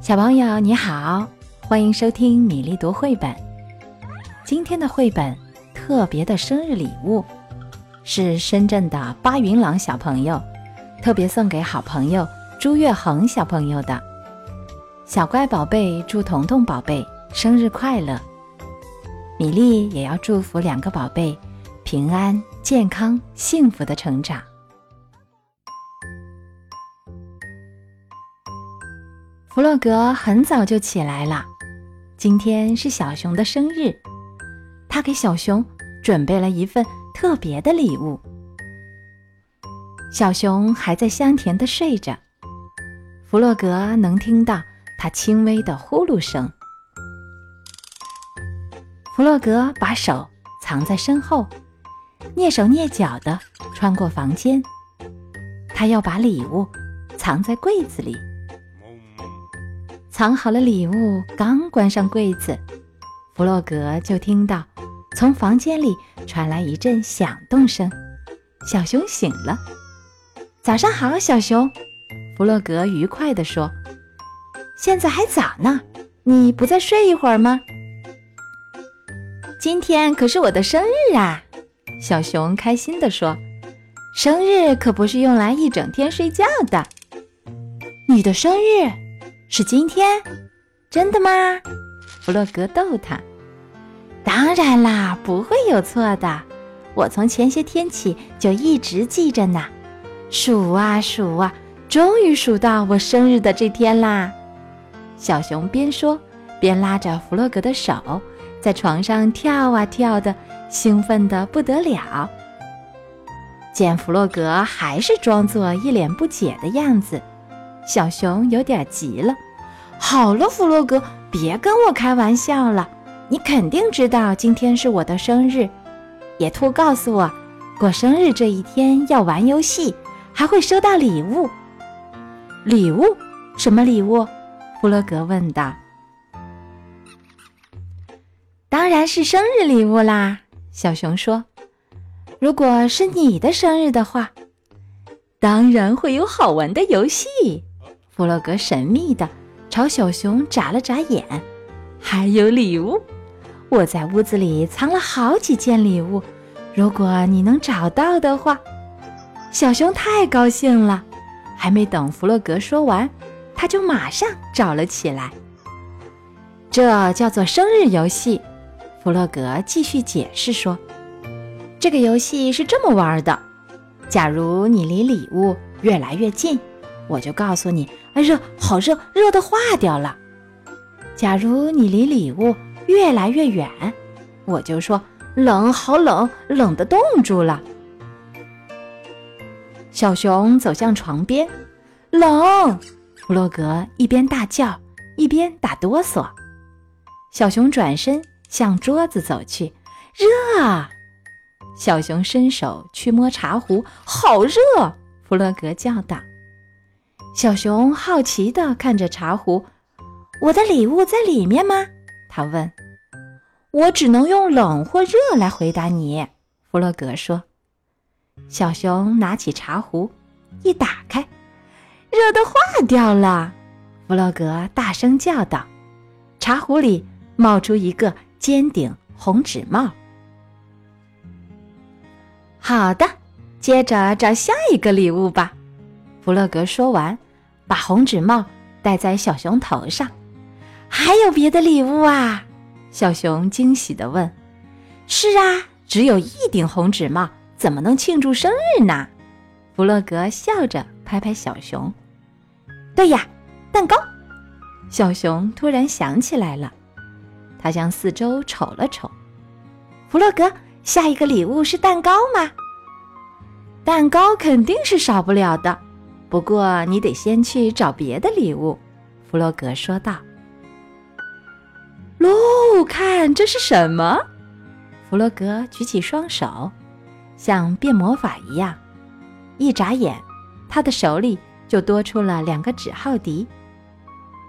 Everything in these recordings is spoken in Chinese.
小朋友你好，欢迎收听米粒读绘本。今天的绘本特别的生日礼物，是深圳的巴云朗小朋友特别送给好朋友朱月恒小朋友的。小乖宝贝祝彤彤宝贝生日快乐！米粒也要祝福两个宝贝平安、健康、幸福的成长。弗洛格很早就起来了，今天是小熊的生日，他给小熊准备了一份特别的礼物。小熊还在香甜的睡着，弗洛格能听到他轻微的呼噜声。弗洛格把手藏在身后，蹑手蹑脚地穿过房间，他要把礼物藏在柜子里。藏好了礼物，刚关上柜子，弗洛格就听到从房间里传来一阵响动声。小熊醒了，早上好，小熊。弗洛格愉快地说：“现在还早呢，你不再睡一会儿吗？”今天可是我的生日啊！小熊开心地说：“生日可不是用来一整天睡觉的。你的生日。”是今天，真的吗？弗洛格逗他。当然啦，不会有错的。我从前些天起就一直记着呢。数啊数啊，终于数到我生日的这天啦！小熊边说边拉着弗洛格的手，在床上跳啊跳的，兴奋的不得了。见弗洛格还是装作一脸不解的样子。小熊有点急了。好了，弗洛格，别跟我开玩笑了。你肯定知道今天是我的生日。野兔告诉我，过生日这一天要玩游戏，还会收到礼物。礼物？什么礼物？弗洛格问道。当然是生日礼物啦。小熊说：“如果是你的生日的话，当然会有好玩的游戏。”弗洛格神秘的朝小熊眨了眨眼，还有礼物。我在屋子里藏了好几件礼物，如果你能找到的话。小熊太高兴了，还没等弗洛格说完，他就马上找了起来。这叫做生日游戏。弗洛格继续解释说：“这个游戏是这么玩的，假如你离礼物越来越近。”我就告诉你，哎，热，好热，热的化掉了。假如你离礼物越来越远，我就说冷，好冷，冷的冻住了。小熊走向床边，冷。弗洛格一边大叫，一边打哆嗦。小熊转身向桌子走去，热。小熊伸手去摸茶壶，好热。弗洛格叫道。小熊好奇地看着茶壶，“我的礼物在里面吗？”他问。“我只能用冷或热来回答你。”弗洛格说。小熊拿起茶壶，一打开，热的化掉了。弗洛格大声叫道：“茶壶里冒出一个尖顶红纸帽。”好的，接着找下一个礼物吧。弗洛格说完，把红纸帽戴在小熊头上。还有别的礼物啊？小熊惊喜地问。“是啊，只有一顶红纸帽，怎么能庆祝生日呢？”弗洛格笑着拍拍小熊。“对呀，蛋糕。”小熊突然想起来了，他向四周瞅了瞅。“弗洛格，下一个礼物是蛋糕吗？”“蛋糕肯定是少不了的。”不过，你得先去找别的礼物，弗洛格说道。“喽，看这是什么？”弗洛格举起双手，像变魔法一样，一眨眼，他的手里就多出了两个纸号笛。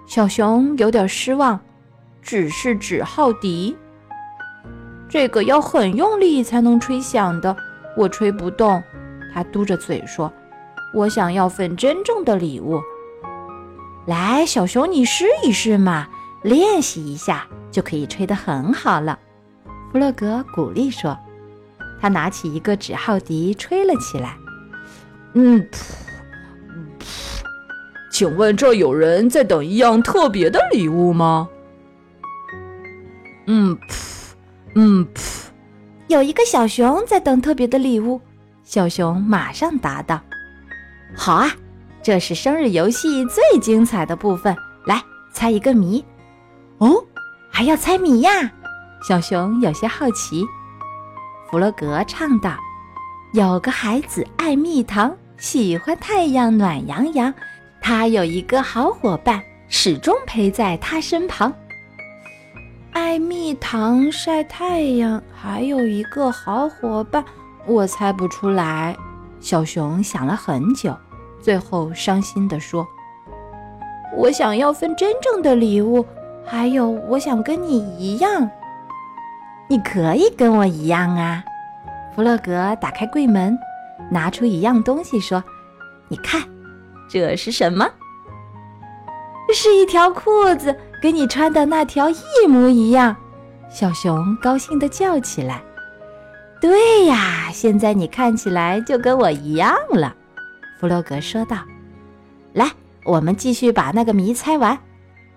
小熊有点失望，只是纸号笛，这个要很用力才能吹响的，我吹不动。他嘟着嘴说。我想要份真正的礼物。来，小熊，你试一试嘛，练习一下就可以吹得很好了。”弗洛格鼓励说。他拿起一个纸号笛，吹了起来。嗯，请问这有人在等一样特别的礼物吗？嗯，嗯，有一个小熊在等特别的礼物。小熊马上答道：“好啊，这是生日游戏最精彩的部分。来，猜一个谜。哦，还要猜谜呀？”小熊有些好奇。弗洛格唱道：“有个孩子爱蜜糖，喜欢太阳暖洋洋。他有一个好伙伴，始终陪在他身旁。爱蜜糖，晒太阳，还有一个好伙伴，我猜不出来。”小熊想了很久，最后伤心地说：“我想要份真正的礼物，还有，我想跟你一样。”你可以跟我一样啊！弗洛格打开柜门，拿出一样东西，说：“你看，这是什么？是一条裤子，跟你穿的那条一模一样。”小熊高兴地叫起来：“对呀，现在你看起来就跟我一样了。”弗洛格说道：“来，我们继续把那个谜猜完。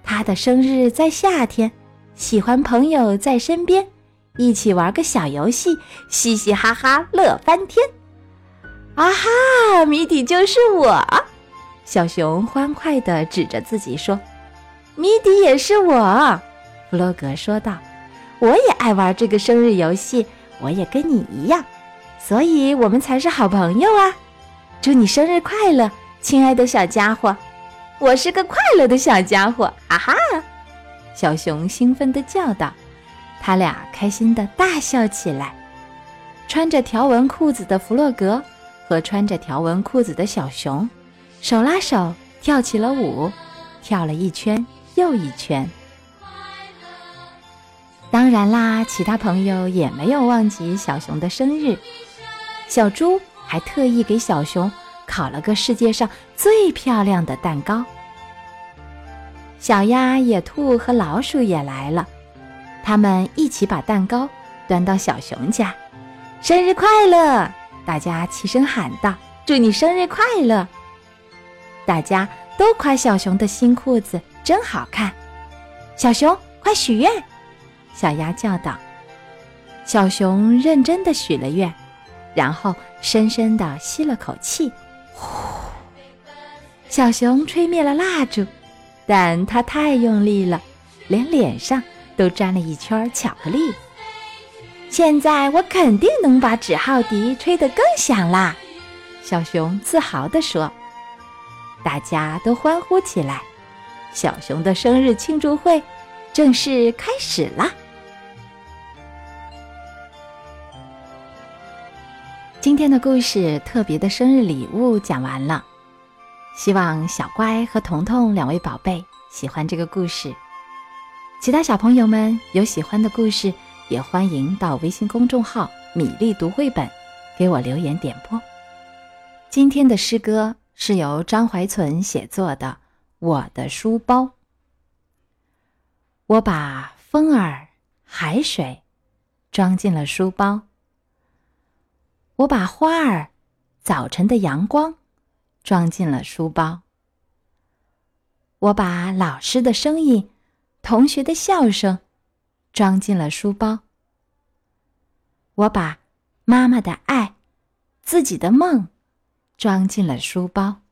他的生日在夏天，喜欢朋友在身边。”一起玩个小游戏，嘻嘻哈哈乐翻天！啊哈，谜底就是我！小熊欢快地指着自己说：“谜底也是我。”弗洛格说道：“我也爱玩这个生日游戏，我也跟你一样，所以我们才是好朋友啊！祝你生日快乐，亲爱的小家伙！我是个快乐的小家伙！啊哈！”小熊兴奋地叫道。他俩开心的大笑起来。穿着条纹裤子的弗洛格和穿着条纹裤子的小熊，手拉手跳起了舞，跳了一圈又一圈。当然啦，其他朋友也没有忘记小熊的生日。小猪还特意给小熊烤了个世界上最漂亮的蛋糕。小鸭、野兔和老鼠也来了。他们一起把蛋糕端到小熊家，生日快乐！大家齐声喊道：“祝你生日快乐！”大家都夸小熊的新裤子真好看。小熊，快许愿！小鸭叫道。小熊认真的许了愿，然后深深的吸了口气，呼！小熊吹灭了蜡烛，但它太用力了，连脸上。都沾了一圈巧克力。现在我肯定能把纸号笛吹得更响啦！小熊自豪地说。大家都欢呼起来。小熊的生日庆祝会正式开始啦！今天的故事特别的生日礼物讲完了，希望小乖和彤彤两位宝贝喜欢这个故事。其他小朋友们有喜欢的故事，也欢迎到微信公众号“米粒读绘本”给我留言点播。今天的诗歌是由张怀存写作的《我的书包》。我把风儿、海水装进了书包，我把花儿、早晨的阳光装进了书包，我把老师的声音。同学的笑声，装进了书包。我把妈妈的爱、自己的梦，装进了书包。